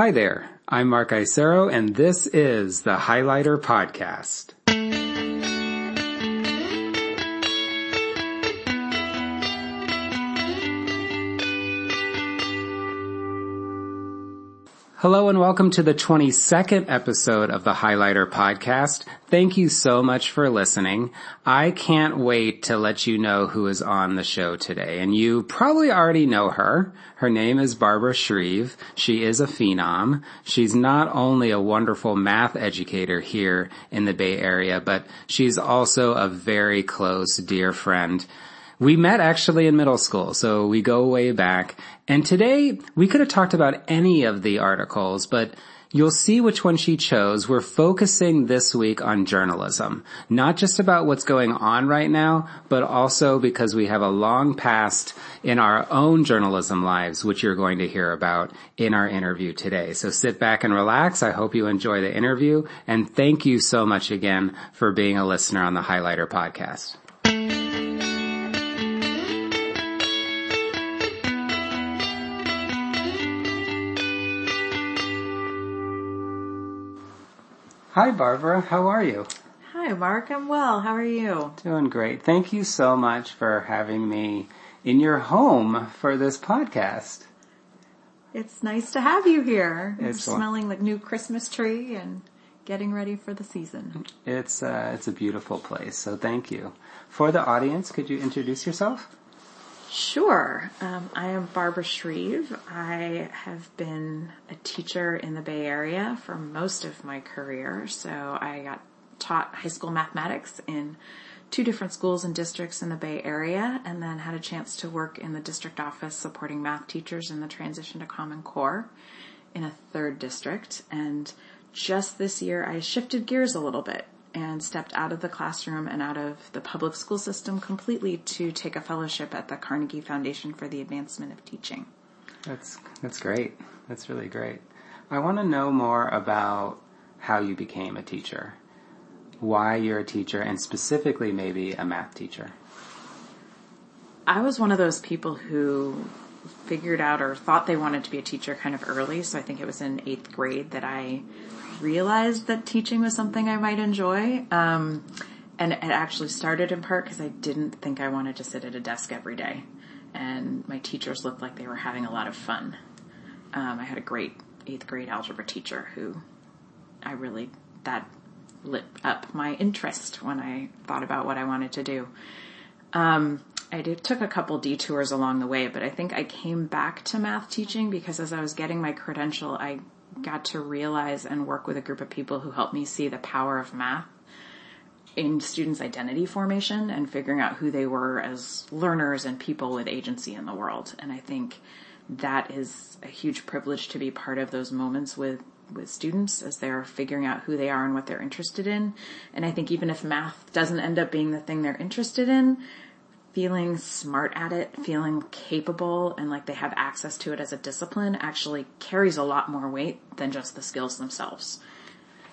Hi there, I'm Mark Isero and this is the Highlighter Podcast. Hello and welcome to the 22nd episode of the Highlighter Podcast. Thank you so much for listening. I can't wait to let you know who is on the show today. And you probably already know her. Her name is Barbara Shreve. She is a phenom. She's not only a wonderful math educator here in the Bay Area, but she's also a very close dear friend we met actually in middle school, so we go way back. And today we could have talked about any of the articles, but You'll see which one she chose. We're focusing this week on journalism. Not just about what's going on right now, but also because we have a long past in our own journalism lives, which you're going to hear about in our interview today. So sit back and relax. I hope you enjoy the interview and thank you so much again for being a listener on the Highlighter podcast. Hi Barbara, how are you? Hi Mark, I'm well. How are you? Doing great. Thank you so much for having me in your home for this podcast. It's nice to have you here. It's smelling like new Christmas tree and getting ready for the season. It's uh, it's a beautiful place, so thank you. For the audience, could you introduce yourself? Sure. Um, I am Barbara Shreve. I have been a teacher in the Bay Area for most of my career. So I got taught high school mathematics in two different schools and districts in the Bay Area and then had a chance to work in the district office supporting math teachers in the transition to Common Core in a third district. And just this year I shifted gears a little bit and stepped out of the classroom and out of the public school system completely to take a fellowship at the Carnegie Foundation for the Advancement of Teaching. That's that's great. That's really great. I want to know more about how you became a teacher. Why you're a teacher and specifically maybe a math teacher. I was one of those people who figured out or thought they wanted to be a teacher kind of early. So I think it was in eighth grade that I realized that teaching was something I might enjoy. Um, and it actually started in part because I didn't think I wanted to sit at a desk every day. And my teachers looked like they were having a lot of fun. Um, I had a great eighth grade algebra teacher who I really, that lit up my interest when I thought about what I wanted to do. Um, I did, took a couple detours along the way, but I think I came back to math teaching because as I was getting my credential, I got to realize and work with a group of people who helped me see the power of math in students' identity formation and figuring out who they were as learners and people with agency in the world. And I think that is a huge privilege to be part of those moments with with students as they're figuring out who they are and what they're interested in. And I think even if math doesn't end up being the thing they're interested in, feeling smart at it, feeling capable and like they have access to it as a discipline actually carries a lot more weight than just the skills themselves.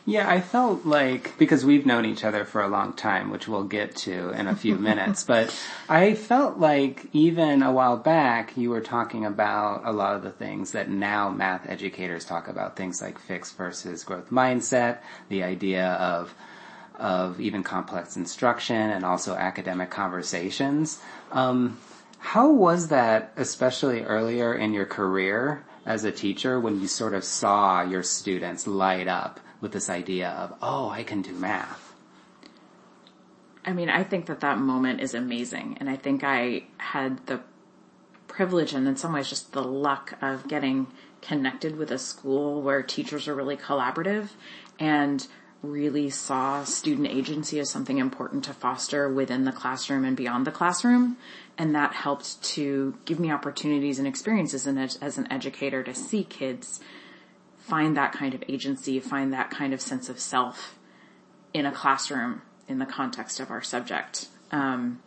Yeah, I felt like, because we've known each other for a long time, which we'll get to in a few minutes, but I felt like even a while back you were talking about a lot of the things that now math educators talk about, things like fixed versus growth mindset, the idea of of even complex instruction and also academic conversations. Um, how was that, especially earlier in your career as a teacher, when you sort of saw your students light up with this idea of, oh, I can do math? I mean, I think that that moment is amazing. And I think I had the privilege and in some ways just the luck of getting connected with a school where teachers are really collaborative and really saw student agency as something important to foster within the classroom and beyond the classroom. And that helped to give me opportunities and experiences as an educator to see kids find that kind of agency, find that kind of sense of self in a classroom in the context of our subject. Um,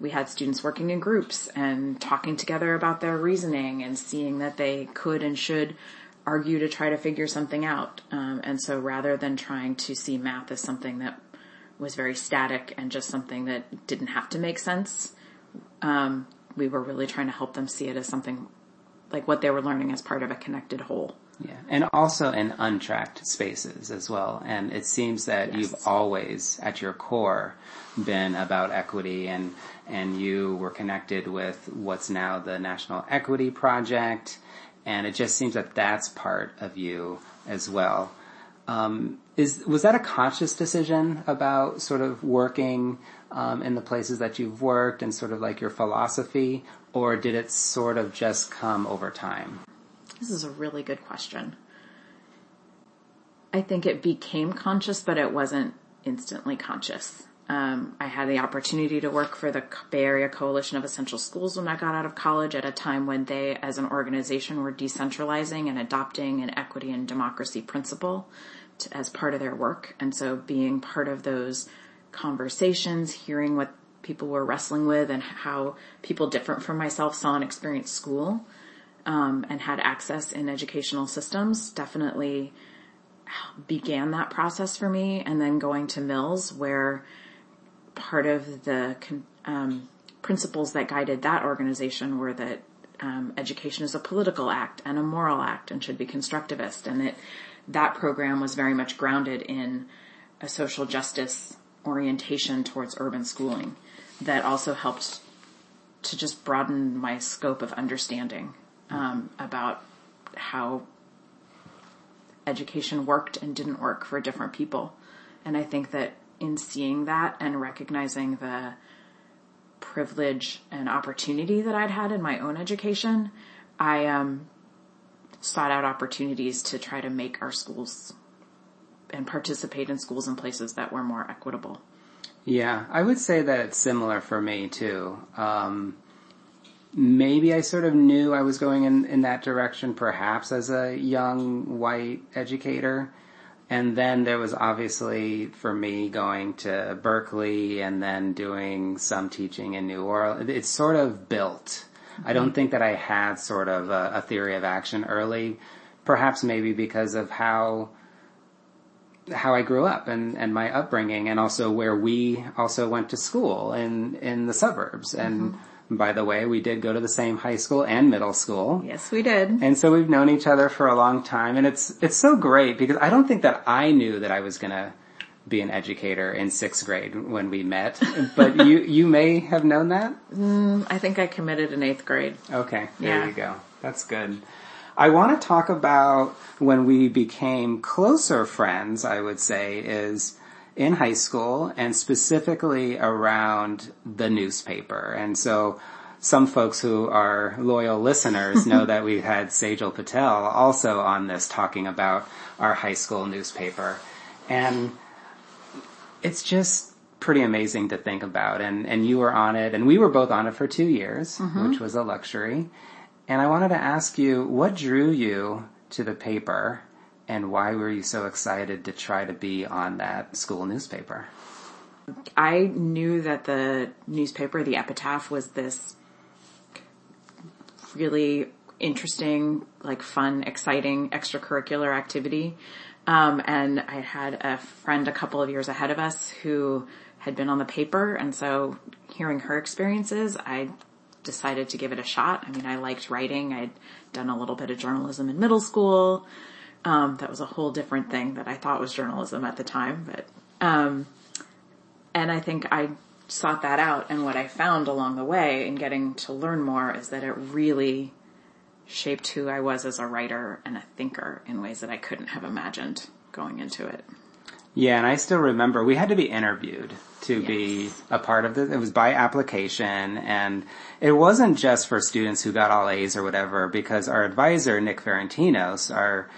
we had students working in groups and talking together about their reasoning and seeing that they could and should argue to try to figure something out. Um, and so rather than trying to see math as something that was very static and just something that didn't have to make sense, um, we were really trying to help them see it as something like what they were learning as part of a connected whole. Yeah, and also in untracked spaces as well. And it seems that Yes. you've always, at your core, been about equity and, and you were connected with what's now the National Equity Project. And it just seems that that's part of you as well. Um, is, was that a conscious decision about sort of working, um, in the places that you've worked and sort of like your philosophy? Or did it sort of just come over time? This is a really good question. I think it became conscious, but it wasn't instantly conscious. Um, I had the opportunity to work for the Bay Area Coalition of Essential Schools when I got out of college at a time when they, as an organization, were decentralizing and adopting an equity and democracy principle to, as part of their work. And so being part of those conversations, hearing what people were wrestling with and how people different from myself saw and experienced school, um, and had access in educational systems definitely began that process for me. And then going to Mills where part of the um, principles that guided that organization were that um, education is a political act and a moral act and should be constructivist. And that that program was very much grounded in a social justice orientation towards urban schooling that also helped to just broaden my scope of understanding um, about how education worked and didn't work for different people. And I think that in seeing that and recognizing the privilege and opportunity that I'd had in my own education, I um, sought out opportunities to try to make our schools and participate in schools and places that were more equitable. Yeah, I would say that it's similar for me too. Um, maybe I sort of knew I was going in, in that direction perhaps as a young white educator. And then there was obviously for me going to Berkeley and then doing some teaching in New Orleans. It's sort of built. I mm-hmm. don't think that I had sort of a, a theory of action early, perhaps maybe because of how how I grew up and, and my upbringing and also where we also went to school in, in the suburbs. And mm-hmm. By the way, we did go to the same high school and middle school. Yes, we did. And so we've known each other for a long time and it's, it's so great because I don't think that I knew that I was gonna be an educator in sixth grade when we met, but you, you may have known that? Mm, I think I committed in eighth grade. Okay, there Yeah. you go. That's good. I want to talk about when we became closer friends, I would say, is in high school and specifically around the newspaper. And so some folks who are loyal listeners know that we've had Sejal Patel also on this talking about our high school newspaper. And it's just pretty amazing to think about. And, and you were on it and we were both on it for two years, mm-hmm. which was a luxury. And I wanted to ask you, what drew you to the paper and why were you so excited to try to be on that school newspaper? I knew that the newspaper, the Epitaph, was this really interesting, like fun, exciting extracurricular activity. Um, and I had a friend a couple of years ahead of us who had been on the paper. And so hearing her experiences, I decided to give it a shot. I mean, I liked writing. I'd done a little bit of journalism in middle school. Um, that was a whole different thing that I thought was journalism at the time, but, um, and I think I sought that out and what I found along the way in getting to learn more is that it really shaped who I was as a writer and a thinker in ways that I couldn't have imagined going into it. Yeah, and I still remember we had to be interviewed to be a part of this. It was by application and it wasn't just for students who got all A's or whatever because our advisor, Nick Ferentinos, our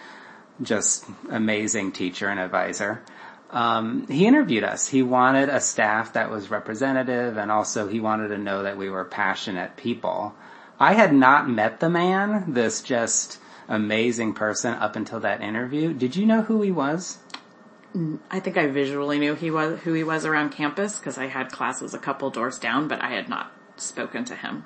just amazing teacher and advisor, um, he interviewed us. He wanted a staff that was representative and also he wanted to know that we were passionate people. I had not met the man, this just amazing person up until that interview. Did you know who he was? I think I visually knew he was who he was around campus because I had classes a couple doors down, but I had not spoken to him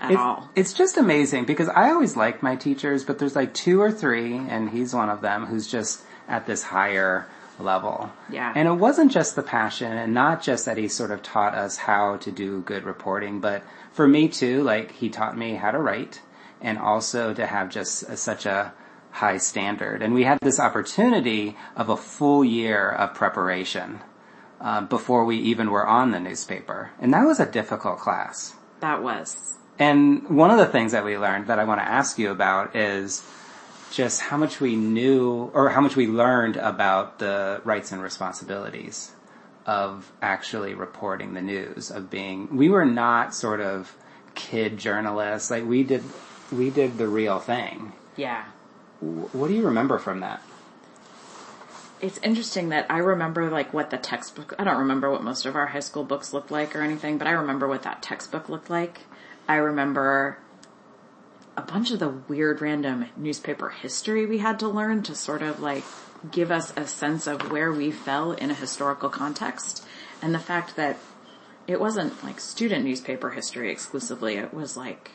at It's, all. it's just amazing because I always like my teachers, but there's like two or three, and he's one of them who's just at this higher level. Yeah. And it wasn't just the passion and not just that he sort of taught us how to do good reporting, but for me too, like he taught me how to write and also to have just a, such a high standard. And we had this opportunity of a full year of preparation uh, before we even were on the newspaper. And that was a difficult class. That was. And one of the things that we learned that I want to ask you about is just how much we knew or how much we learned about the rights and responsibilities of actually reporting the news, of being, we were not sort of kid journalists. Like we did, we did the real thing. Yeah. What do you remember from that? It's interesting that I remember like what the textbook, I don't remember what most of our high school books looked like or anything, but I remember what that textbook looked like. I remember a bunch of the weird random newspaper history we had to learn to sort of like give us a sense of where we fell in a historical context and the fact that it wasn't like student newspaper history exclusively. It was like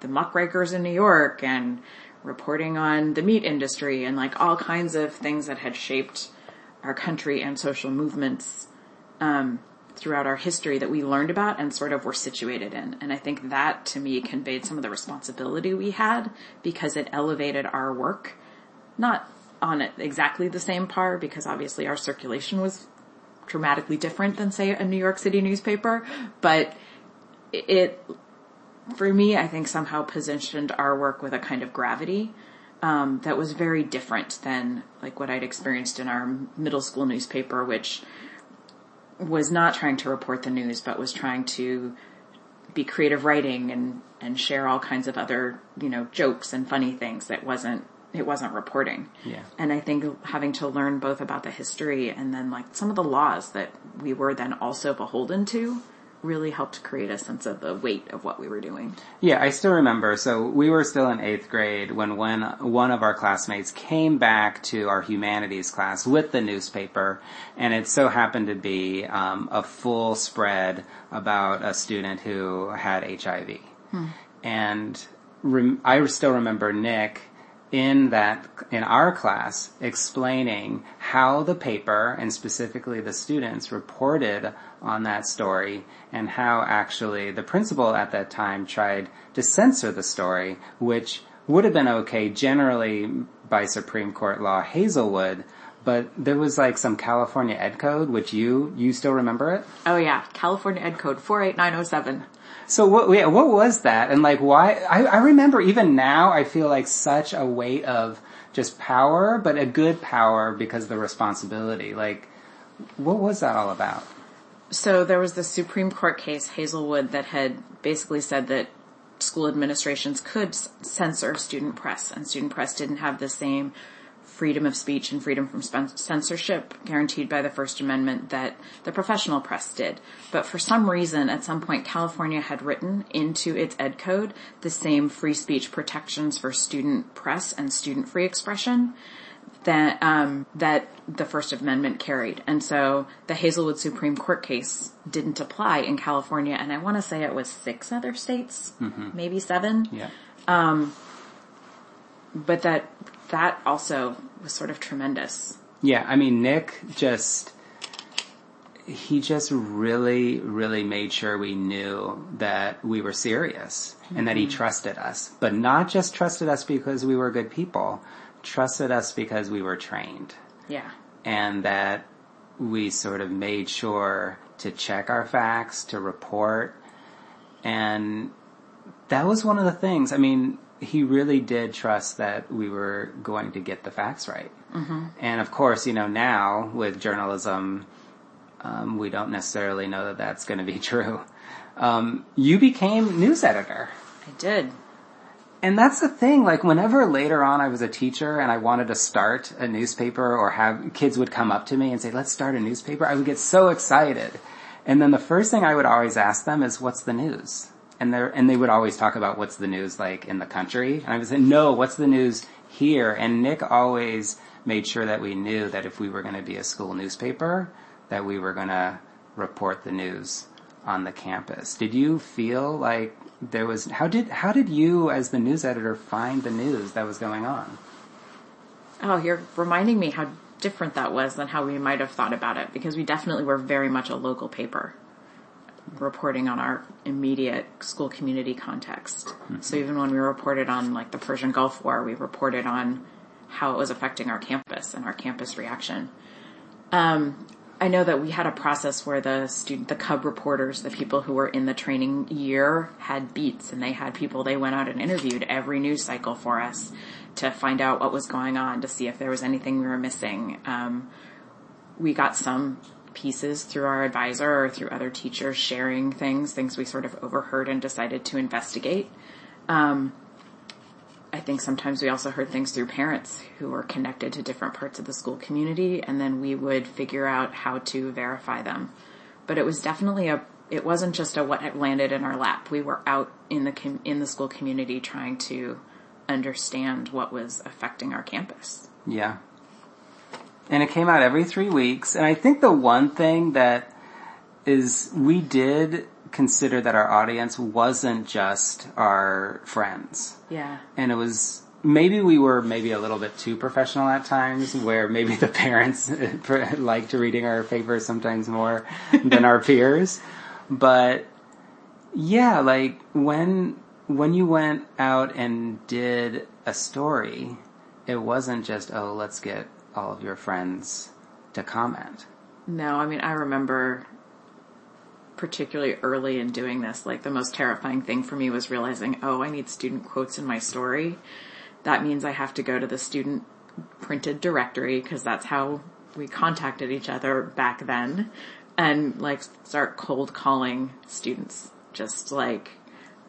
the muckrakers in New York and reporting on the meat industry and like all kinds of things that had shaped our country and social movements um, throughout our history that we learned about and sort of were situated in. And I think that to me conveyed some of the responsibility we had because it elevated our work, not on exactly the same par because obviously our circulation was dramatically different than say a New York City newspaper, but it, for me, I think somehow positioned our work with a kind of gravity um, that was very different than like what I'd experienced in our middle school newspaper, which was not trying to report the news, but was trying to be creative writing and and share all kinds of other you know jokes and funny things that wasn't it wasn't reporting. Yeah. And I think having to learn both about the history and then like some of the laws that we were then also beholden to really helped create a sense of the weight of what we were doing. Yeah, I still remember. So we were still in eighth grade when when one of our classmates came back to our humanities class with the newspaper, and it so happened to be um, a full spread about a student who had HIV. Hmm. And rem- I still remember Nick in that, in our class, explaining how the paper and specifically the students reported on that story and how actually the principal at that time tried to censor the story, which would have been okay generally by Supreme Court law Hazelwood, but there was like some California Ed Code, which you, you still remember it? Oh yeah, California Ed Code 48907. So what, yeah, what was that? And like why, I, I remember even now I feel like such a weight of just power, but a good power because the responsibility. Like, what was that all about? So there was the Supreme Court case, Hazelwood, that had basically said that school administrations could censor student press and student press didn't have the same freedom of speech and freedom from censorship guaranteed by the First Amendment that the professional press did. But for some reason, at some point, California had written into its ed code the same free speech protections for student press and student free expression that um, that the First Amendment carried, and so the Hazelwood Supreme Court case didn't apply in California, and I want to say it was six other states, mm-hmm. maybe seven. Yeah. Um, but that that also was sort of tremendous. Yeah, I mean, Nick just, he just really, really made sure we knew that we were serious mm-hmm. and that he mm-hmm. trusted us. But not just trusted us because we were good people, trusted us because we were trained. Yeah. And that we sort of made sure to check our facts, to report. And that was one of the things. I mean, he really did trust that we were going to get the facts right. Mm-hmm. And of course, you know, now with journalism, um, we don't necessarily know that that's going to be true. Um, you became news editor. I did. And that's the thing, like whenever later on I was a teacher and I wanted to start a newspaper or have kids would come up to me and say, let's start a newspaper, I would get so excited. And then the first thing I would always ask them is, what's the news? And they and they would always talk about what's the news like in the country. And I would say, no, what's the news here? And Nick always made sure that we knew that if we were going to be a school newspaper, that we were going to report the news on the campus. Did you feel like there was how did how did you as the news editor find the news that was going on? Oh, you're reminding me how different that was than how we might have thought about it because we definitely were very much a local paper reporting on our immediate school community context. Mm-hmm. So even when we reported on like the Persian Gulf War, we reported on how it was affecting our campus and our campus reaction. Um, I know that we had a process where the student, the cub reporters, the people who were in the training year had beats and they had people they went out and interviewed every news cycle for us to find out what was going on, to see if there was anything we were missing. Um, we got some pieces through our advisor or through other teachers sharing things, things we sort of overheard and decided to investigate. Um, I think sometimes we also heard things through parents who were connected to different parts of the school community and then we would figure out how to verify them. But it was definitely a, it wasn't just a what landed in our lap. We were out in the, com- in the school community trying to understand what was affecting our campus. Yeah. And it came out every three weeks. And I think the one thing that is we did consider that our audience wasn't just our friends. Yeah. And it was, maybe we were maybe a little bit too professional at times where maybe the parents liked reading our papers sometimes more than our peers. But yeah, like when, when you went out and did a story, it wasn't just, oh, let's get all of your friends to comment. No, I mean, I remember particularly early in doing this, like the most terrifying thing for me was realizing, oh, I need student quotes in my story. That means I have to go to the student printed directory because that's how we contacted each other back then and like start cold calling students. Just like,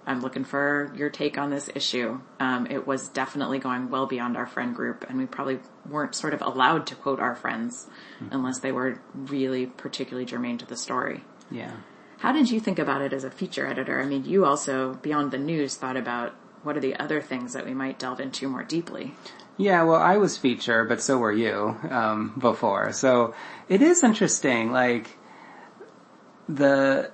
I'm looking for your take on this issue. Um, it was definitely going well beyond our friend group and we probably weren't sort of allowed to quote our friends mm-hmm. unless they were really particularly germane to the story. Yeah. How did you think about it as a feature editor? I mean, you also, beyond the news, thought about what are the other things that we might delve into more deeply? Yeah, well, I was feature, but so were you um, before. So it is interesting. Like the,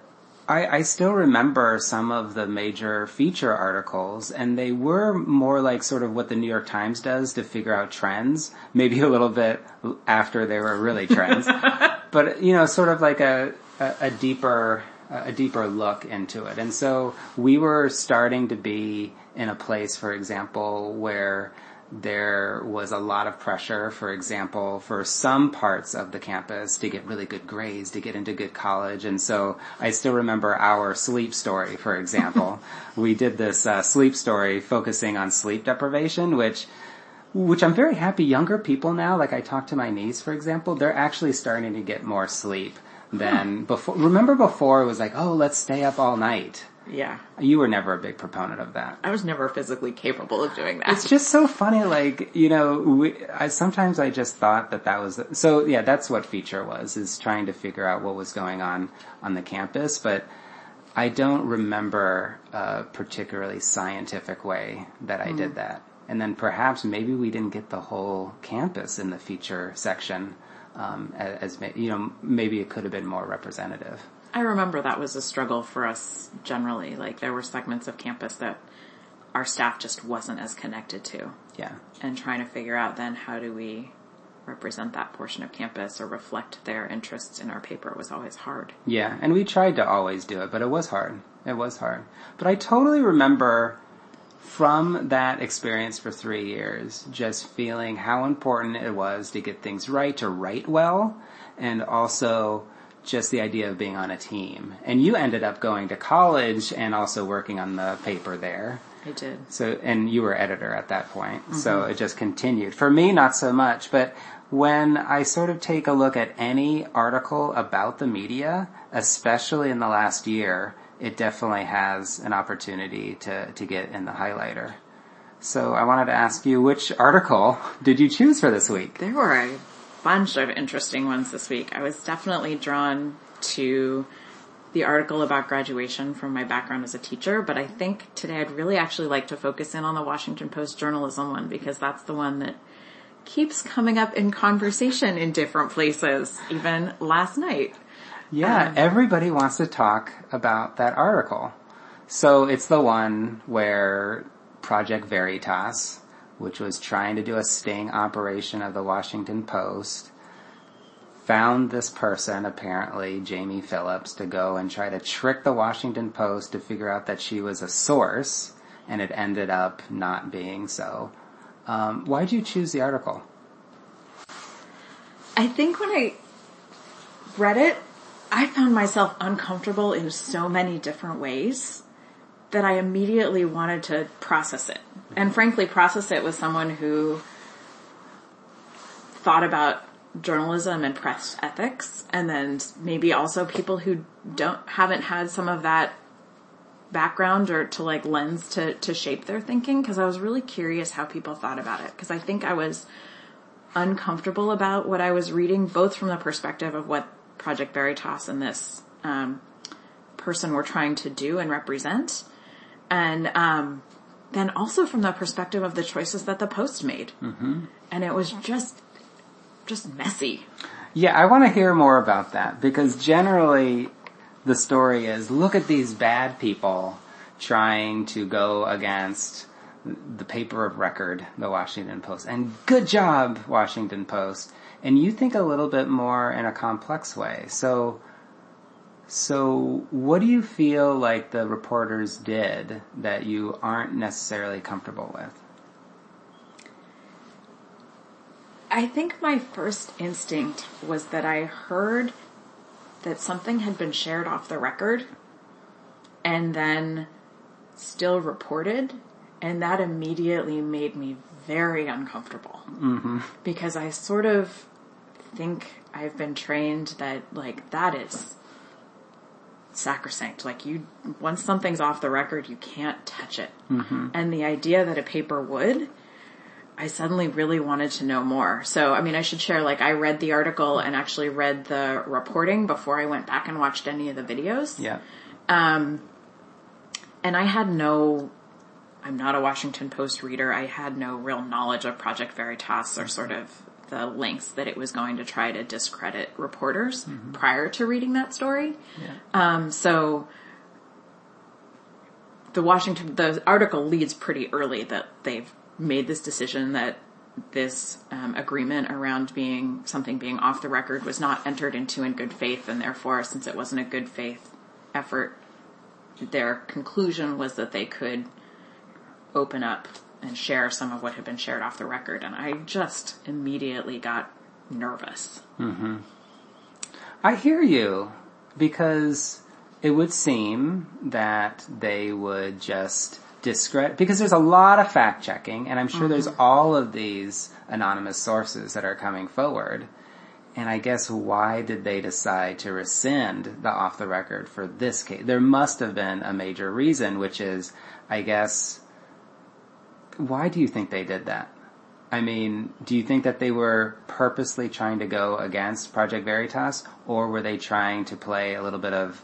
I, I still remember some of the major feature articles, and they were more like sort of what the New York Times does to figure out trends. Maybe a little bit after they were really trends, but you know, sort of like a a, a deeper a deeper look into it. And so we were starting to be in a place, for example, where there was a lot of pressure, for example, for some parts of the campus to get really good grades, to get into good college. And so I still remember our sleep story, for example. we did this uh, sleep story focusing on sleep deprivation, which which I'm very happy younger people now, like I talk to my niece, for example, they're actually starting to get more sleep than before. Remember before it was like, oh, let's stay up all night. Yeah. You were never a big proponent of that. I was never physically capable of doing that. It's just so funny, like, you know, we, I, sometimes I just thought that that was, so yeah, that's what feature was, is trying to figure out what was going on on the campus, but I don't remember a particularly scientific way that I mm. did that. And then perhaps maybe we didn't get the whole campus in the feature section um, as, as you know, maybe it could have been more representative. I remember that was a struggle for us generally. Like there were segments of campus that our staff just wasn't as connected to. Yeah. And trying to figure out then how do we represent that portion of campus or reflect their interests in our paper was always hard. Yeah, and we tried to always do it, but it was hard. It was hard. But I totally remember from that experience for three years, just feeling how important it was to get things right, to write well, and also just the idea of being on a team. And you ended up going to college and also working on the paper there. I did. So, and you were editor at that point. Mm-hmm. So it just continued. For me, not so much, but when I sort of take a look at any article about the media, especially in the last year, it definitely has an opportunity to, to get in the highlighter. So I wanted to ask you, which article did you choose for this week? There were a bunch of interesting ones this week. I was definitely drawn to the article about graduation from my background as a teacher, but I think today I'd really actually like to focus in on the Washington Post journalism one because that's the one that keeps coming up in conversation in different places, even last night. Yeah, um, everybody wants to talk about that article. So it's the one where Project Veritas, which was trying to do a sting operation of the Washington Post, found this person, apparently Jaime Phillips, to go and try to trick the Washington Post to figure out that she was a source, and it ended up not being so. Um, why'd you choose the article? I think when I read it, I found myself uncomfortable in so many different ways that I immediately wanted to process it. And frankly, process it with someone who thought about journalism and press ethics and then maybe also people who don't haven't had some of that background or to like lens to to shape their thinking because I was really curious how people thought about it because I think I was uncomfortable about what I was reading both from the perspective of what Project Veritas and this um, person were trying to do and represent and um, then also from the perspective of the choices that the post made mm-hmm. and it was just just messy. Yeah, I want to hear more about that because generally the story is look at these bad people trying to go against the paper of record, the Washington Post. And good job, Washington Post. And you think a little bit more in a complex way. So, so what do you feel like the reporters did that you aren't necessarily comfortable with? I think my first instinct was that I heard that something had been shared off the record and then still reported and that immediately made me very uncomfortable mm-hmm. because I sort of think I've been trained that like that is sacrosanct. Like you, once something's off the record, you can't touch it. Mm-hmm. And the idea that a paper would I suddenly really wanted to know more. So, I mean, I should share, like, I read the article and actually read the reporting before I went back and watched any of the videos. Yeah. Um, and I had no, I'm not a Washington Post reader. I had no real knowledge of Project Veritas or sort of the lengths that it was going to try to discredit reporters mm-hmm. prior to reading that story. Yeah. Um, so the Washington, the article leads pretty early that they've made this decision that this um, agreement around being something being off the record was not entered into in good faith, and therefore, since it wasn't a good faith effort, their conclusion was that they could open up and share some of what had been shared off the record. And I just immediately got nervous. Mm-hmm. I hear you because it would seem that they would just discredit because there's a lot of fact checking and I'm sure mm-hmm. there's all of these anonymous sources that are coming forward. And I guess why did they decide to rescind the off the record for this case? There must have been a major reason, which is, I guess, why do you think they did that? I mean, do you think that they were purposely trying to go against Project Veritas or were they trying to play a little bit of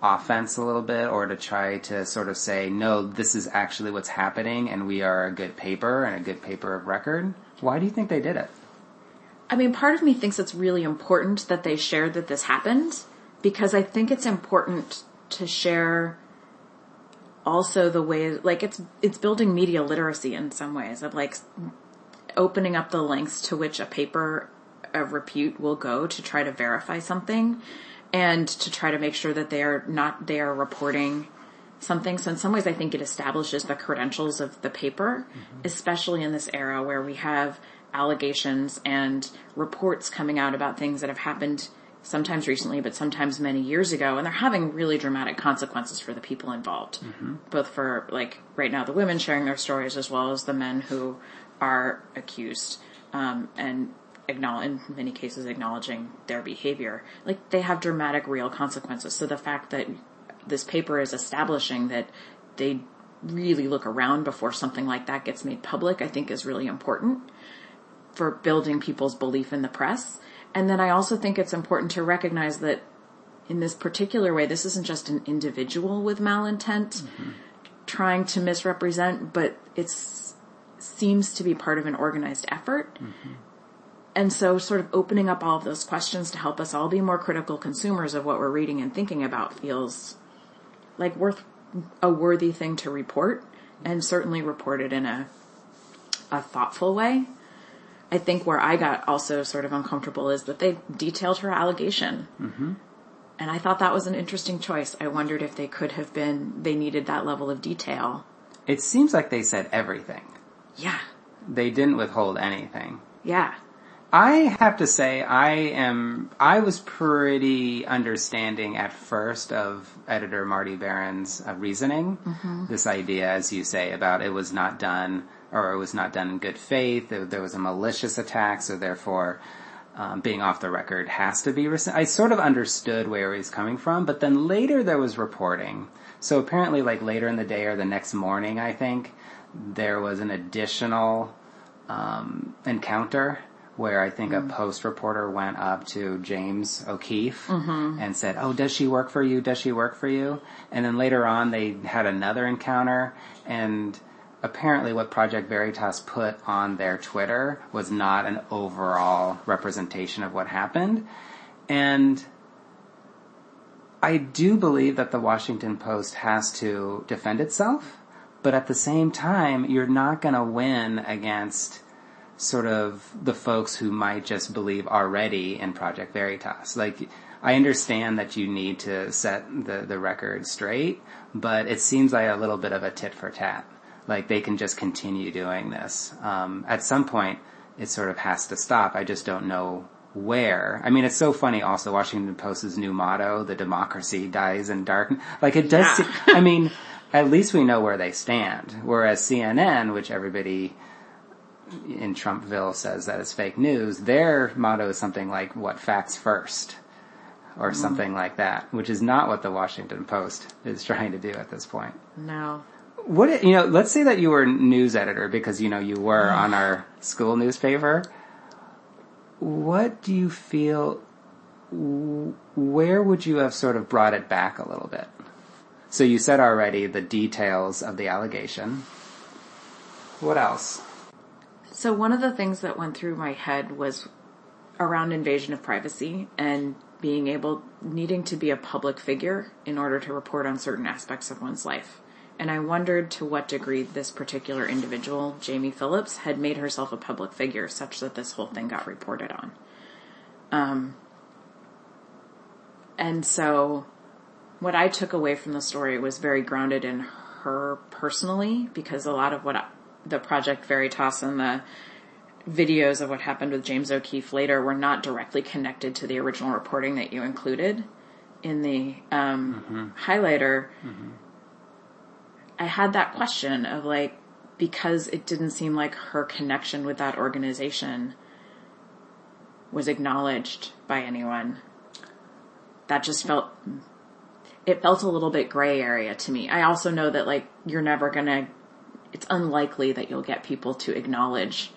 offense a little bit or to try to sort of say, no, this is actually what's happening and we are a good paper and a good paper of record? Why do you think they did it? I mean, part of me thinks it's really important that they shared that this happened because I think it's important to share also the way, like it's, it's building media literacy in some ways of like opening up the lengths to which a paper of repute will go to try to verify something and to try to make sure that they are not they are reporting something. So in some ways, I think it establishes the credentials of the paper, mm-hmm. especially in this era where we have allegations and reports coming out about things that have happened sometimes recently, but sometimes many years ago, and they're having really dramatic consequences for the people involved, mm-hmm. both for like right now the women sharing their stories as well as the men who are accused. Um, and acknowledge, in many cases acknowledging their behavior, like they have dramatic real consequences. So the fact that this paper is establishing that they really look around before something like that gets made public, I think is really important for building people's belief in the press. And then I also think it's important to recognize that in this particular way, this isn't just an individual with malintent mm-hmm. trying to misrepresent, but it seems to be part of an organized effort. Mm-hmm. And so sort of opening up all of those questions to help us all be more critical consumers of what we're reading and thinking about feels like worth a worthy thing to report and certainly report it in a, a thoughtful way. I think where I got also sort of uncomfortable is that they detailed her allegation. Mm-hmm. And I thought that was an interesting choice. I wondered if they could have been, they needed that level of detail. It seems like they said everything. Yeah. They didn't withhold anything. Yeah. I have to say, I am, I was pretty understanding at first of editor Marty Baron's uh, reasoning. This idea, as you say, about it was not done, or it was not done in good faith, there, there was a malicious attack, so therefore, um, being off the record has to be, res- I sort of understood where he was coming from, but then later there was reporting. So apparently like later in the day or the next morning, I think, there was an additional, um, encounter where I think a post reporter went up to James O'Keefe and said, "Oh, does she work for you? Does she work for you?" And then later on, they had another encounter, and apparently, what Project Veritas put on their Twitter was not an overall representation of what happened, and. I do believe that the Washington Post has to defend itself, but at the same time, you're not going to win against sort of the folks who might just believe already in Project Veritas. Like, I understand that you need to set the, the record straight, but it seems like a little bit of a tit for tat. Like they can just continue doing this. Um, at some point, it sort of has to stop. I just don't know where. I mean, it's so funny also, Washington Post's new motto, the democracy dies in darkness. Like it does, Yeah. I mean, at least we know where they stand. Whereas CNN, which everybody in Trumpville says that it's fake news, their motto is something like, what, facts first? Or something like that, which is not what the Washington Post is trying to do at this point. No. What, you know, let's say that you were news editor because, you know, you were mm. on our school newspaper. What do you feel, where would you have sort of brought it back a little bit? So you said already the details of the allegation. What else? So one of the things that went through my head was around invasion of privacy and being able, needing to be a public figure in order to report on certain aspects of one's life. And I wondered to what degree this particular individual, Jaime Phillips, had made herself a public figure such that this whole thing got reported on. Um, and so what I took away from the story was very grounded in her personally because a lot of what I, the Project Veritas and the videos of what happened with James O'Keefe later were not directly connected to the original reporting that you included in the um, highlighter. I had that question of like, because it didn't seem like her connection with that organization was acknowledged by anyone. That just felt, it felt a little bit gray area to me. I also know that like, you're never gonna, it's unlikely that you'll get people to acknowledge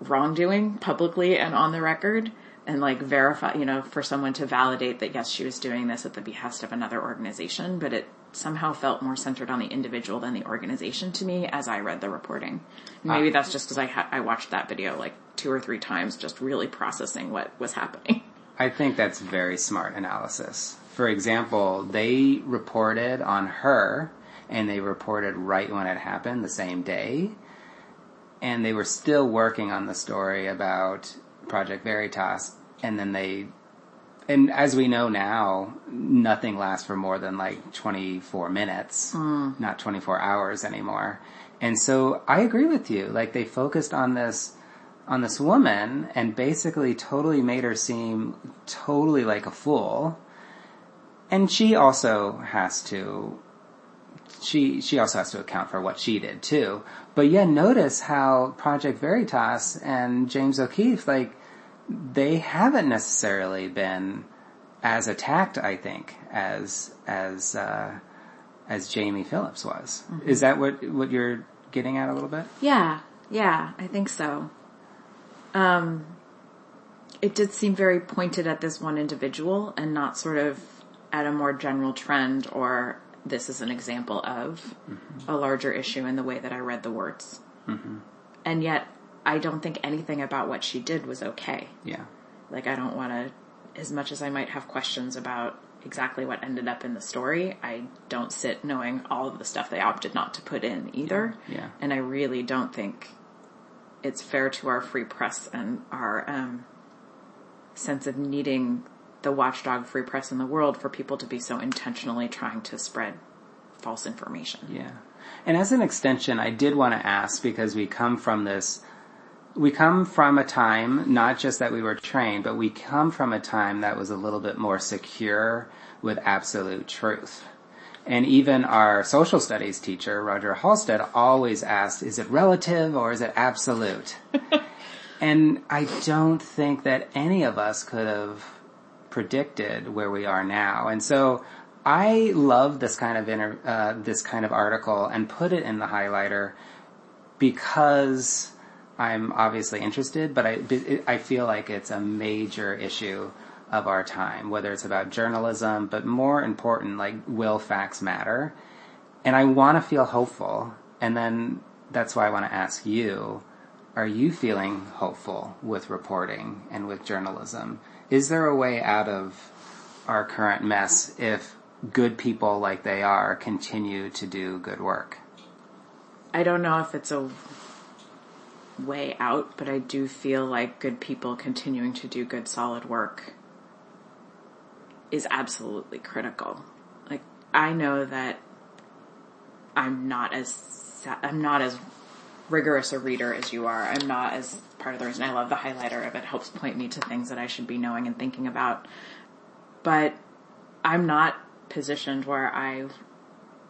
wrongdoing publicly and on the record and like verify, you know, for someone to validate that yes, she was doing this at the behest of another organization, but it somehow felt more centered on the individual than the organization to me as I read the reporting. Maybe that's just because I ha- I watched that video like two or three times, just really processing what was happening. I think that's very smart analysis. For example, they reported on her and they reported right when it happened the same day. And they were still working on the story about Project Veritas. And then they, and as we know now, nothing lasts for more than like 24 minutes, hmm. not 24 hours anymore. And so I agree with you. Like they focused on this on this woman and basically totally made her seem totally like a fool. And she also has to she she also has to account for what she did too. But yeah, notice how Project Veritas and James O'Keefe like they haven't necessarily been as attacked, I think, as as uh, as Jaime Phillips was. Is that what what you're getting at a little bit? Yeah, yeah, I think so. Um, it did seem very pointed at this one individual and not sort of at a more general trend or this is an example of a larger issue in the way that I read the words. And yet, I don't think anything about what she did was okay. Yeah. Like, I don't want to, as much as I might have questions about exactly what ended up in the story, I don't sit knowing all of the stuff they opted not to put in either. Yeah. And I really don't think it's fair to our free press and our um, sense of needing the watchdog free press in the world for people to be so intentionally trying to spread false information. Yeah. And as an extension, I did want to ask because we come from this, we come from a time, not just that we were trained, but we come from a time that was a little bit more secure with absolute truth. And even our social studies teacher, Roger Halstead, always asked, is it relative or is it absolute? and I don't think that any of us could have predicted where we are now. And so I love this kind of inter, uh, this kind of article and put it in the highlighter because I'm obviously interested, but I I feel like it's a major issue of our time, whether it's about journalism, but more important, like will facts matter? And I want to feel hopeful, and then that's why I want to ask you: Are you feeling hopeful with reporting and with journalism? Is there a way out of our current mess if good people like they are continue to do good work. I don't know if it's a way out, but I do feel like good people continuing to do good solid work is absolutely critical. Like I know that I'm not as I'm not as rigorous a reader as you are. I'm not as part of the reason I love the highlighter of it helps point me to things that I should be knowing and thinking about. But I'm not positioned where I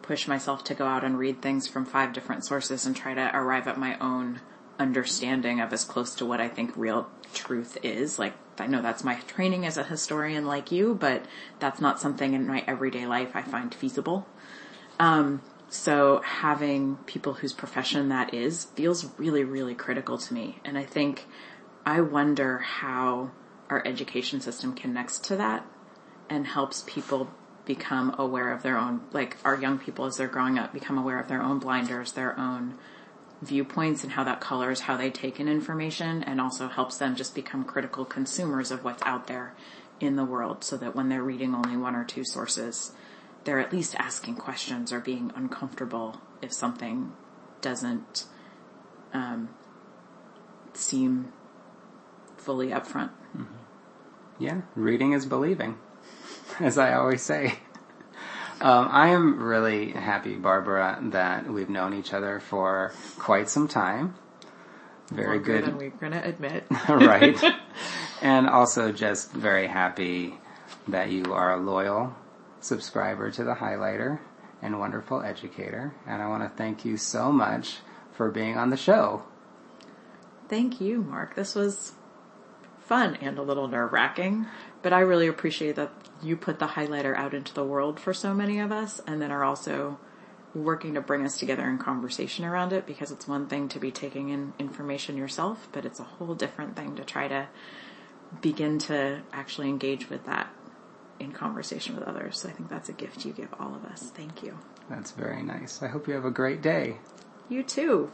push myself to go out and read things from five different sources and try to arrive at my own understanding of as close to what I think real truth is. Like, I know that's my training as a historian like you, but that's not something in my everyday life I find feasible. Um, so having people whose profession that is feels really, really critical to me. And I think I wonder how our education system connects to that and helps people become aware of their own, like our young people as they're growing up, become aware of their own blinders, their own viewpoints and how that colors how they take in information and also helps them just become critical consumers of what's out there in the world so that when they're reading only one or two sources, they're at least asking questions or being uncomfortable if something doesn't um, seem fully upfront. Mm-hmm. Yeah, reading is believing as I always say. Um, I am really happy, Barbara, that we've known each other for quite some time. Very Longer good. Than we're going to admit. right. and also just very happy that you are a loyal subscriber to the highlighter and wonderful educator. And I want to thank you so much for being on the show. Thank you, Mark. This was fun and a little nerve wracking, but I really appreciate that you put the highlighter out into the world for so many of us and then are also working to bring us together in conversation around it because it's one thing to be taking in information yourself, but it's a whole different thing to try to begin to actually engage with that in conversation with others. So I think that's a gift you give all of us. Thank you. That's very nice. I hope you have a great day. You too.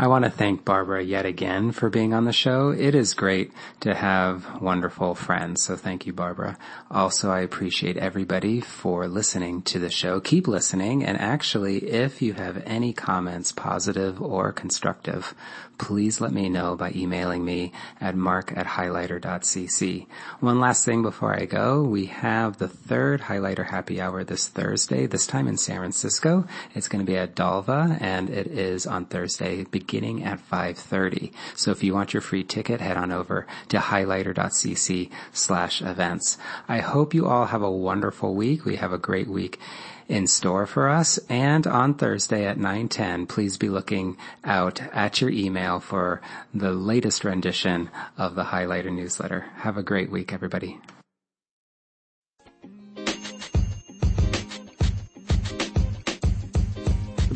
I want to thank Barbara yet again for being on the show. It is great to have wonderful friends. So thank you, Barbara. Also, I appreciate everybody for listening to the show. Keep listening. And actually, if you have any comments, positive or constructive, please let me know by emailing me at mark at highlighter.cc. One last thing before I go. We have the third highlighter happy hour this Thursday, this time in San Francisco. It's going to be at Dalva and it is on Thursday beginning at 5.30. So if you want your free ticket, head on over to highlighter.cc slash events. I hope you all have a wonderful week. We have a great week in store for us. And on Thursday at 9:10, please be looking out at your email for the latest rendition of the Highlighter newsletter. Have a great week, everybody.